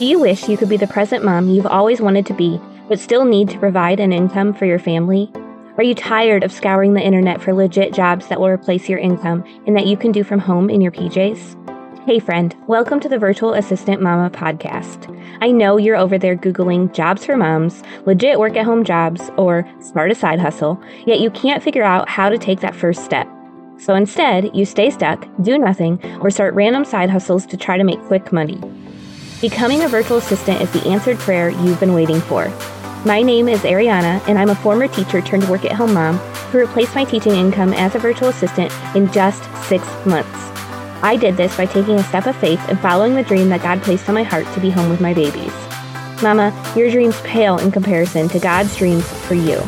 Do you wish you could be the present mom you've always wanted to be, but still need to provide an income for your family? Are you tired of scouring the internet for legit jobs that will replace your income and that you can do from home in your PJs? Hey, friend, welcome to the Virtual Assistant Mama podcast. I know you're over there Googling jobs for moms, legit work at home jobs, or start a side hustle, yet you can't figure out how to take that first step. So instead, you stay stuck, do nothing, or start random side hustles to try to make quick money. Becoming a virtual assistant is the answered prayer you've been waiting for. My name is Arianna, and I'm a former teacher turned work at home mom who replaced my teaching income as a virtual assistant in just six months. I did this by taking a step of faith and following the dream that God placed on my heart to be home with my babies. Mama, your dreams pale in comparison to God's dreams for you.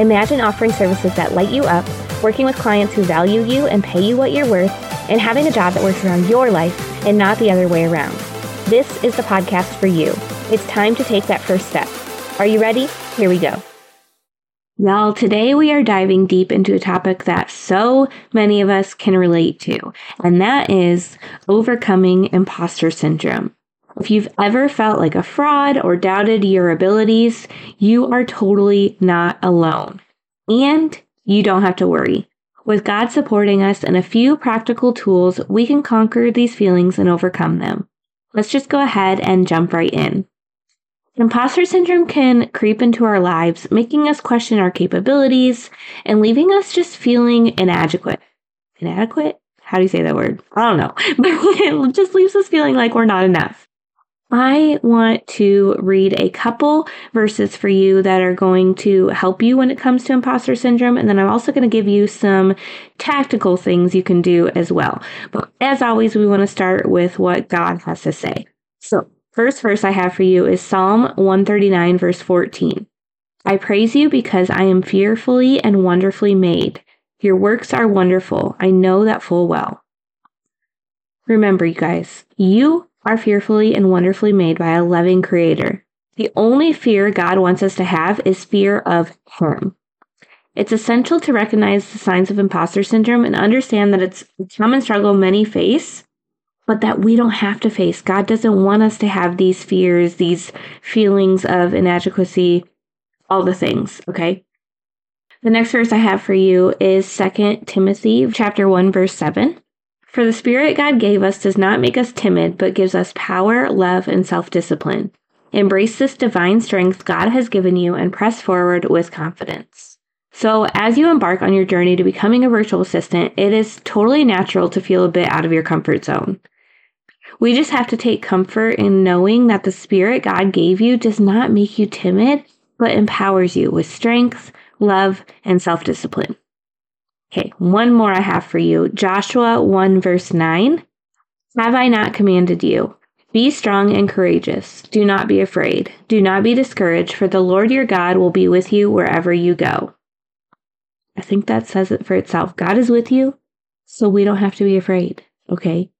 Imagine offering services that light you up, working with clients who value you and pay you what you're worth, and having a job that works around your life and not the other way around. This is the podcast for you. It's time to take that first step. Are you ready? Here we go. Y'all, today we are diving deep into a topic that so many of us can relate to, and that is overcoming imposter syndrome. If you've ever felt like a fraud or doubted your abilities, you are totally not alone. And you don't have to worry. With God supporting us and a few practical tools, we can conquer these feelings and overcome them. Let's just go ahead and jump right in. Imposter syndrome can creep into our lives, making us question our capabilities and leaving us just feeling inadequate. Inadequate? How do you say that word? I don't know. But it just leaves us feeling like we're not enough. I want to read a couple verses for you that are going to help you when it comes to imposter syndrome. And then I'm also going to give you some tactical things you can do as well. But as always, we want to start with what God has to say. So First verse I have for you is Psalm 139, verse 14. I praise you because I am fearfully and wonderfully made. Your works are wonderful. I know that full well. Remember, you guys, you are fearfully and wonderfully made by a loving creator. The only fear God wants us to have is fear of Him. It's essential to recognize the signs of imposter syndrome and understand that it's a common struggle many face but that we don't have to face. God doesn't want us to have these fears, these feelings of inadequacy, all the things, okay? The next verse I have for you is 2 Timothy chapter 1 verse 7. For the spirit God gave us does not make us timid, but gives us power, love, and self-discipline. Embrace this divine strength God has given you and press forward with confidence. So, as you embark on your journey to becoming a virtual assistant, it is totally natural to feel a bit out of your comfort zone. We just have to take comfort in knowing that the spirit God gave you does not make you timid, but empowers you with strength, love, and self discipline. Okay, one more I have for you Joshua 1, verse 9. Have I not commanded you? Be strong and courageous. Do not be afraid. Do not be discouraged, for the Lord your God will be with you wherever you go. I think that says it for itself. God is with you, so we don't have to be afraid, okay?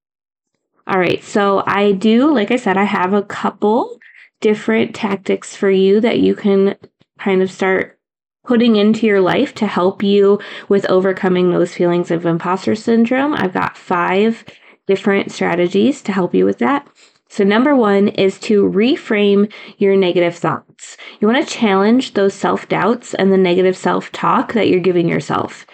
All right. So I do, like I said, I have a couple different tactics for you that you can kind of start putting into your life to help you with overcoming those feelings of imposter syndrome. I've got five different strategies to help you with that. So, number one is to reframe your negative thoughts. You want to challenge those self doubts and the negative self talk that you're giving yourself.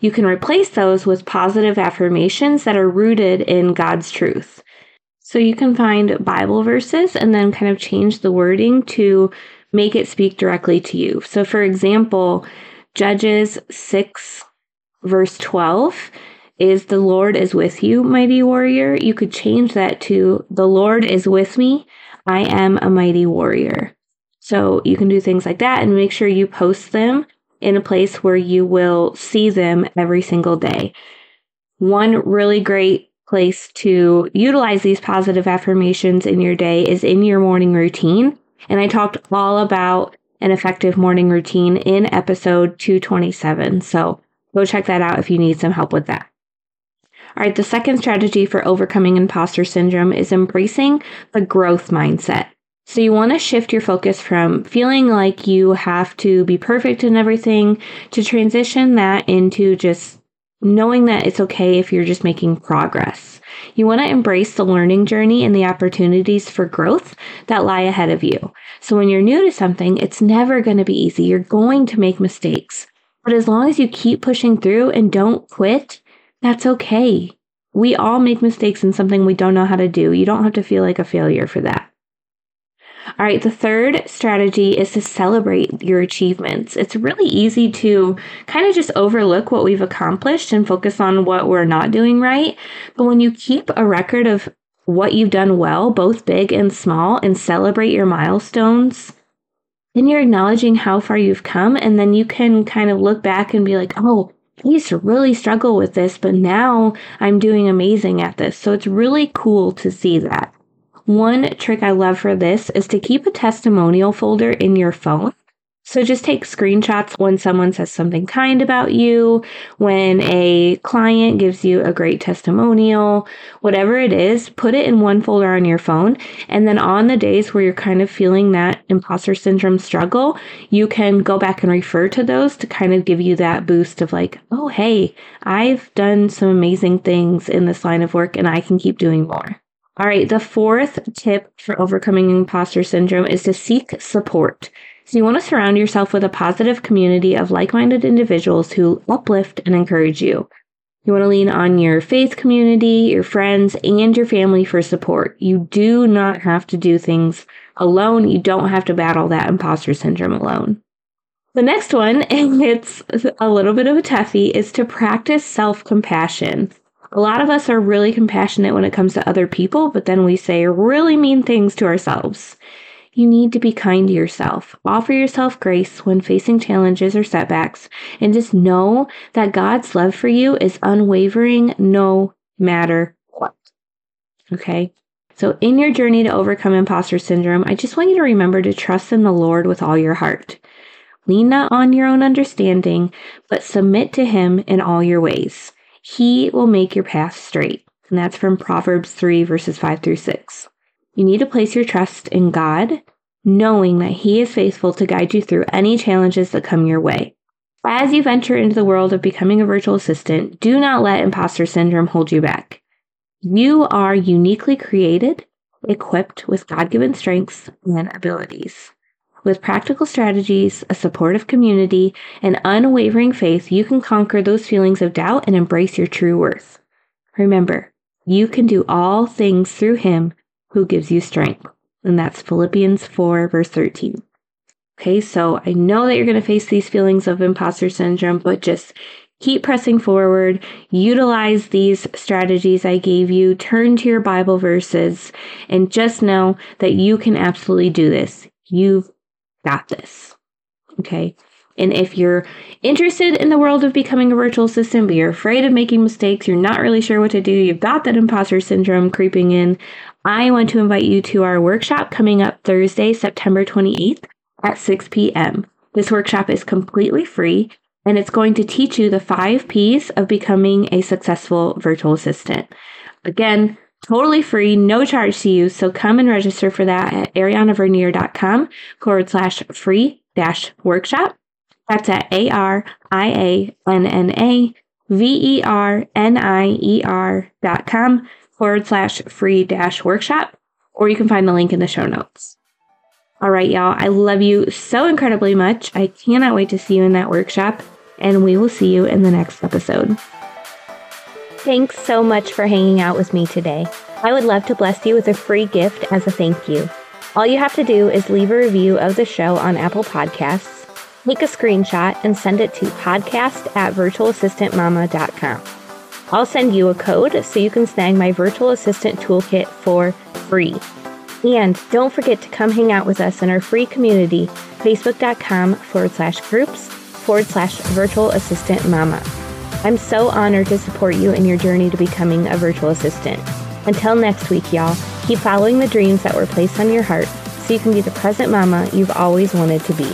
You can replace those with positive affirmations that are rooted in God's truth. So you can find Bible verses and then kind of change the wording to make it speak directly to you. So, for example, Judges 6, verse 12 is the Lord is with you, mighty warrior. You could change that to the Lord is with me. I am a mighty warrior. So you can do things like that and make sure you post them in a place where you will see them every single day. One really great place to utilize these positive affirmations in your day is in your morning routine. And I talked all about an effective morning routine in episode 227. So go check that out if you need some help with that. All right, the second strategy for overcoming imposter syndrome is embracing the growth mindset. So you want to shift your focus from feeling like you have to be perfect in everything to transition that into just knowing that it's okay if you're just making progress. You want to embrace the learning journey and the opportunities for growth that lie ahead of you. So when you're new to something, it's never going to be easy. You're going to make mistakes. But as long as you keep pushing through and don't quit, that's okay. We all make mistakes in something we don't know how to do. You don't have to feel like a failure for that. All right, the third strategy is to celebrate your achievements. It's really easy to kind of just overlook what we've accomplished and focus on what we're not doing right. But when you keep a record of what you've done well, both big and small, and celebrate your milestones, then you're acknowledging how far you've come. And then you can kind of look back and be like, oh, I used to really struggle with this, but now I'm doing amazing at this. So it's really cool to see that. One trick I love for this is to keep a testimonial folder in your phone. So just take screenshots when someone says something kind about you, when a client gives you a great testimonial, whatever it is, put it in one folder on your phone. And then on the days where you're kind of feeling that imposter syndrome struggle, you can go back and refer to those to kind of give you that boost of like, oh, hey, I've done some amazing things in this line of work and I can keep doing more. All right, the fourth tip for overcoming imposter syndrome is to seek support. So, you want to surround yourself with a positive community of like minded individuals who uplift and encourage you. You want to lean on your faith community, your friends, and your family for support. You do not have to do things alone. You don't have to battle that imposter syndrome alone. The next one, and it's a little bit of a toughie, is to practice self compassion. A lot of us are really compassionate when it comes to other people, but then we say really mean things to ourselves. You need to be kind to yourself. Offer yourself grace when facing challenges or setbacks, and just know that God's love for you is unwavering no matter what. Okay? So, in your journey to overcome imposter syndrome, I just want you to remember to trust in the Lord with all your heart. Lean not on your own understanding, but submit to Him in all your ways. He will make your path straight. And that's from Proverbs 3, verses 5 through 6. You need to place your trust in God, knowing that He is faithful to guide you through any challenges that come your way. As you venture into the world of becoming a virtual assistant, do not let imposter syndrome hold you back. You are uniquely created, equipped with God given strengths and abilities. With practical strategies, a supportive community, and unwavering faith, you can conquer those feelings of doubt and embrace your true worth. Remember, you can do all things through him who gives you strength. And that's Philippians 4, verse 13. Okay, so I know that you're going to face these feelings of imposter syndrome, but just keep pressing forward. Utilize these strategies I gave you. Turn to your Bible verses and just know that you can absolutely do this. You've got this. Okay. And if you're interested in the world of becoming a virtual assistant, but you're afraid of making mistakes, you're not really sure what to do, you've got that imposter syndrome creeping in, I want to invite you to our workshop coming up Thursday, September 28th at 6 p.m. This workshop is completely free and it's going to teach you the five P's of becoming a successful virtual assistant. Again, totally free, no charge to you. So come and register for that at ariannavernier.com forward slash free dash workshop. That's at A R I A N N A V E R N I E R dot com forward slash free dash workshop, or you can find the link in the show notes. All right, y'all, I love you so incredibly much. I cannot wait to see you in that workshop, and we will see you in the next episode. Thanks so much for hanging out with me today. I would love to bless you with a free gift as a thank you. All you have to do is leave a review of the show on Apple Podcasts, take a screenshot, and send it to podcast at virtualassistantmama.com. I'll send you a code so you can snag my virtual assistant toolkit for free. And don't forget to come hang out with us in our free community, facebook.com forward slash groups forward slash virtual assistant mama. I'm so honored to support you in your journey to becoming a virtual assistant. Until next week, y'all, keep following the dreams that were placed on your heart so you can be the present mama you've always wanted to be.